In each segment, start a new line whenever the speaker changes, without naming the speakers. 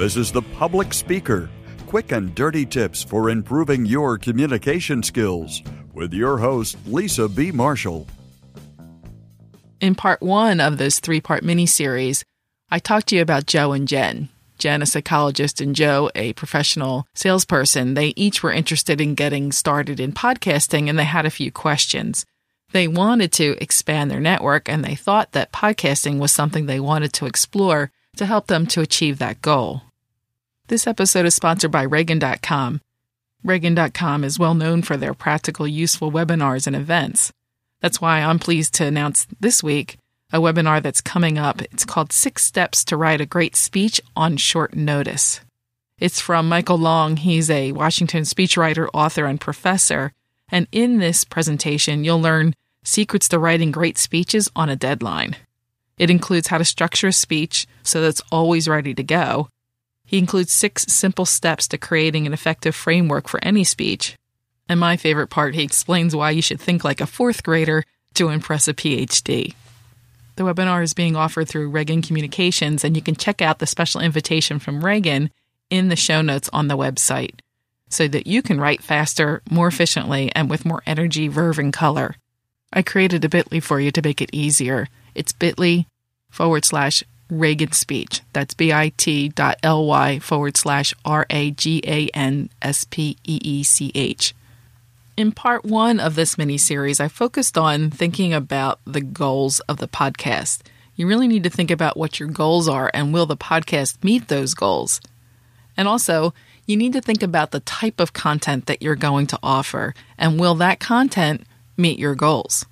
This is The Public Speaker quick and dirty tips for improving your communication skills with your host, Lisa B. Marshall.
In part one of this three part mini series, I talked to you about Joe and Jen. Jen, a psychologist, and Joe, a professional salesperson. They each were interested in getting started in podcasting and they had a few questions. They wanted to expand their network and they thought that podcasting was something they wanted to explore to help them to achieve that goal. This episode is sponsored by Ragan.com. Ragan.com is well known for their practical, useful webinars and events. That's why I'm pleased to announce this week a webinar that's coming up. It's called Six Steps to Write a Great Speech on Short Notice. It's from Michael Long. He's a Washington speechwriter, author, and professor. And in this presentation, you'll learn secrets to writing great speeches on a deadline. It includes how to structure a speech so that it's always ready to go, he includes six simple steps to creating an effective framework for any speech. And my favorite part, he explains why you should think like a fourth grader to impress a PhD. The webinar is being offered through Ragan Communications, and you can check out the special invitation from Ragan in the show notes on the website so that you can write faster, more efficiently, and with more energy, verve, and color. I created a bit.ly for you to make it easier. It's bit.ly forward slash Ragan speech. That's bit.ly forward slash R A G A N S P E E C H. In part one of this mini series, I focused on thinking about the goals of the podcast. You really need to think about what your goals are and will the podcast meet those goals? And also, you need to think about the type of content that you're going to offer and will that content meet your goals?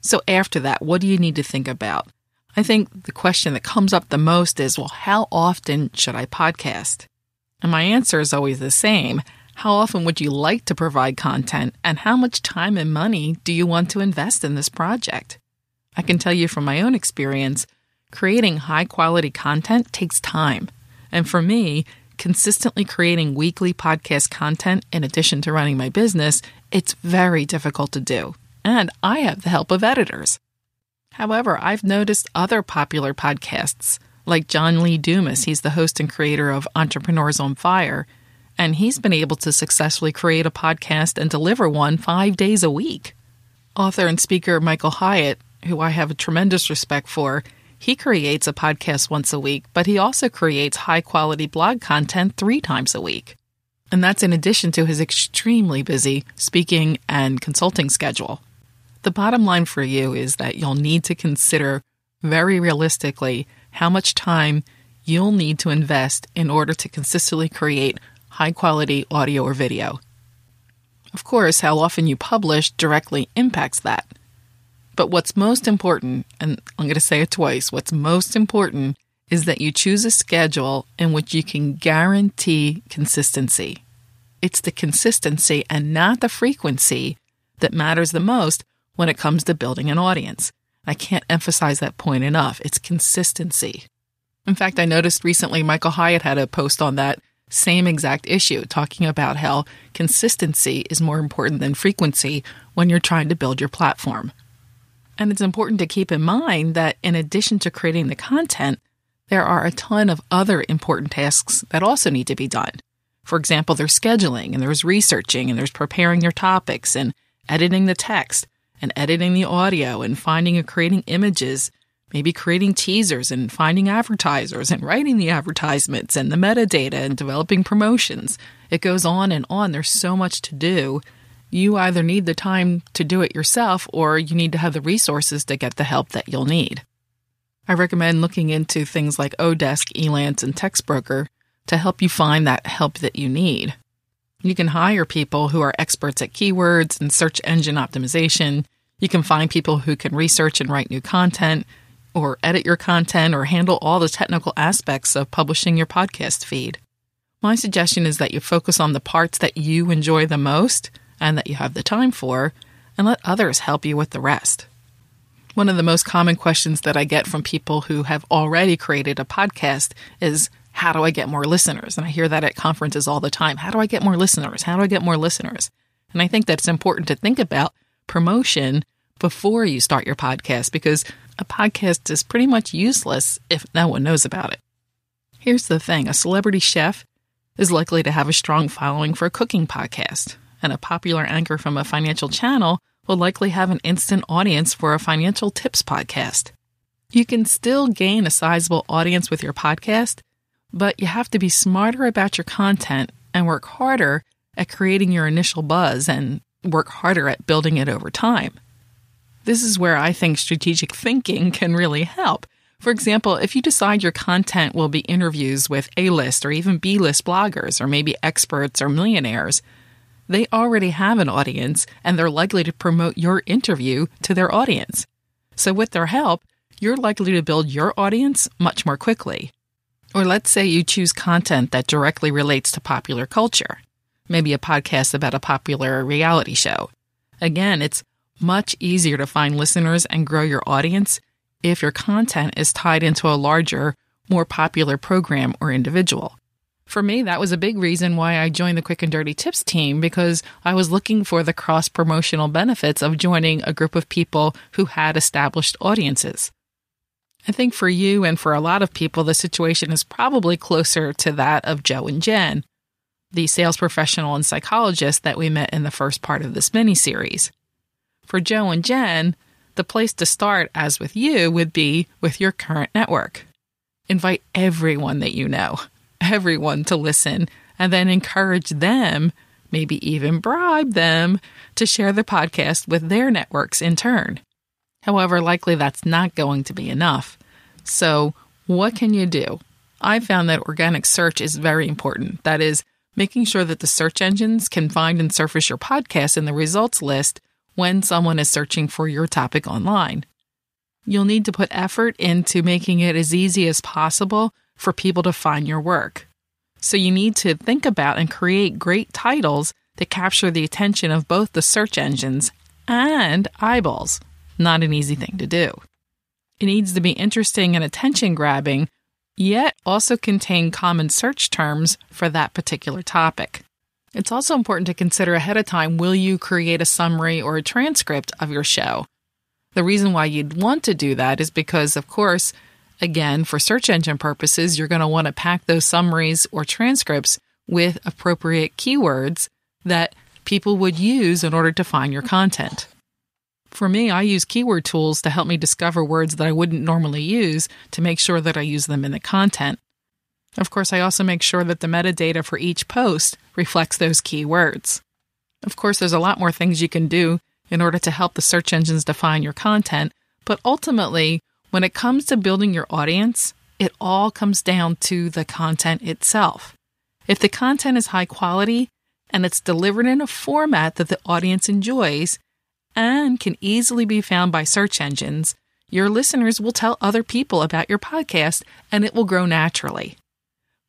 So, after that, what do you need to think about? I think the question that comes up the most is well, how often should I podcast? And my answer is always the same. How often would you like to provide content, and how much time and money do you want to invest in this project? I can tell you from my own experience, creating high quality content takes time. And for me, consistently creating weekly podcast content in addition to running my business, it's very difficult to do. And I have the help of editors. However, I've noticed other popular podcasts, like John Lee Dumas. He's the host and creator of Entrepreneurs on Fire, and he's been able to successfully create a podcast and deliver one five days a week. Author and speaker Michael Hyatt, who I have a tremendous respect for, he creates a podcast once a week, but he also creates high quality blog content three times a week. And that's in addition to his extremely busy speaking and consulting schedule. The bottom line for you is that you'll need to consider very realistically how much time you'll need to invest in order to consistently create high quality audio or video. Of course, how often you publish directly impacts that. But what's most important, and I'm going to say it twice, what's most important is that you choose a schedule in which you can guarantee consistency. It's the consistency and not the frequency that matters the most when it comes to building an audience. I can't emphasize that point enough. It's consistency. In fact, I noticed recently Michael Hyatt had a post on that same exact issue, talking about how consistency is more important than frequency when you're trying to build your platform. And it's important to keep in mind that in addition to creating the content, there are a ton of other important tasks that also need to be done. For example, there's scheduling and there's researching and there's preparing your topics and editing the text and editing the audio and finding and creating images, maybe creating teasers and finding advertisers and writing the advertisements and the metadata and developing promotions. It goes on and on. There's so much to do. You either need the time to do it yourself or you need to have the resources to get the help that you'll need. I recommend looking into things like Odesk, Elance, and TextBroker to help you find that help that you need. You can hire people who are experts at keywords and search engine optimization. You can find people who can research and write new content, or edit your content, or handle all the technical aspects of publishing your podcast feed. My suggestion is that you focus on the parts that you enjoy the most and that you have the time for, and let others help you with the rest. One of the most common questions that I get from people who have already created a podcast is how do I get more listeners? And I hear that at conferences all the time. How do I get more listeners? How do I get more listeners? And I think that it's important to think about promotion before you start your podcast because a podcast is pretty much useless if no one knows about it. Here's the thing a celebrity chef is likely to have a strong following for a cooking podcast, and a popular anchor from a financial channel will likely have an instant audience for a financial tips podcast. You can still gain a sizable audience with your podcast, but you have to be smarter about your content and work harder at creating your initial buzz and work harder at building it over time. This is where I think strategic thinking can really help. For example, if you decide your content will be interviews with A list or even B list bloggers, or maybe experts or millionaires, they already have an audience and they're likely to promote your interview to their audience. So, with their help, you're likely to build your audience much more quickly. Or let's say you choose content that directly relates to popular culture, maybe a podcast about a popular reality show. Again, it's much easier to find listeners and grow your audience if your content is tied into a larger, more popular program or individual. For me, that was a big reason why I joined the Quick and Dirty Tips team because I was looking for the cross promotional benefits of joining a group of people who had established audiences. I think for you and for a lot of people, the situation is probably closer to that of Joe and Jen, the sales professional and psychologist that we met in the first part of this mini series. For Joe and Jen, the place to start, as with you, would be with your current network. Invite everyone that you know, everyone to listen, and then encourage them, maybe even bribe them, to share the podcast with their networks in turn. However, likely that's not going to be enough. So, what can you do? I found that organic search is very important. That is, making sure that the search engines can find and surface your podcast in the results list when someone is searching for your topic online. You'll need to put effort into making it as easy as possible for people to find your work. So you need to think about and create great titles that capture the attention of both the search engines and eyeballs. Not an easy thing to do. It needs to be interesting and attention grabbing, yet also contain common search terms for that particular topic. It's also important to consider ahead of time will you create a summary or a transcript of your show? The reason why you'd want to do that is because, of course, again, for search engine purposes, you're going to want to pack those summaries or transcripts with appropriate keywords that people would use in order to find your content. For me, I use keyword tools to help me discover words that I wouldn't normally use to make sure that I use them in the content. Of course, I also make sure that the metadata for each post reflects those keywords. Of course, there's a lot more things you can do in order to help the search engines define your content, but ultimately, when it comes to building your audience, it all comes down to the content itself. If the content is high quality and it's delivered in a format that the audience enjoys, and can easily be found by search engines, your listeners will tell other people about your podcast and it will grow naturally.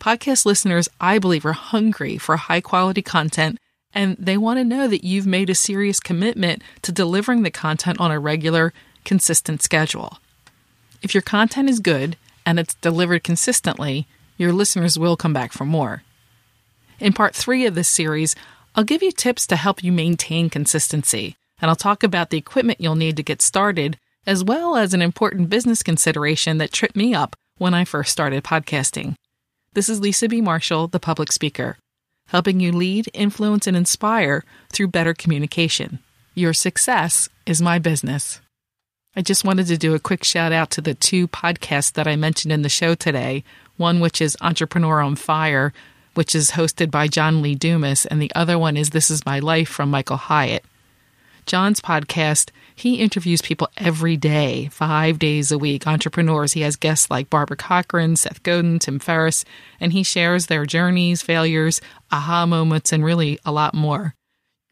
Podcast listeners, I believe, are hungry for high quality content and they want to know that you've made a serious commitment to delivering the content on a regular, consistent schedule. If your content is good and it's delivered consistently, your listeners will come back for more. In part three of this series, I'll give you tips to help you maintain consistency and I'll talk about the equipment you'll need to get started, as well as an important business consideration that tripped me up when I first started podcasting. This is Lisa B. Marshall, the public speaker, helping you lead, influence, and inspire through better communication. Your success is my business. I just wanted to do a quick shout out to the two podcasts that I mentioned in the show today. One, which is Entrepreneur on Fire, which is hosted by John Lee Dumas, and the other one is This Is My Life from Michael Hyatt. John's podcast, he interviews people every day, five days a week, entrepreneurs. He has guests like Barbara Corcoran, Seth Godin, Tim Ferriss, and he shares their journeys, failures, aha moments, and really a lot more.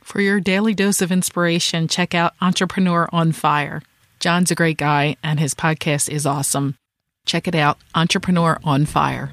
For your daily dose of inspiration, check out Entrepreneur on Fire. John's a great guy, and his podcast is awesome. Check it out, Entrepreneur on Fire.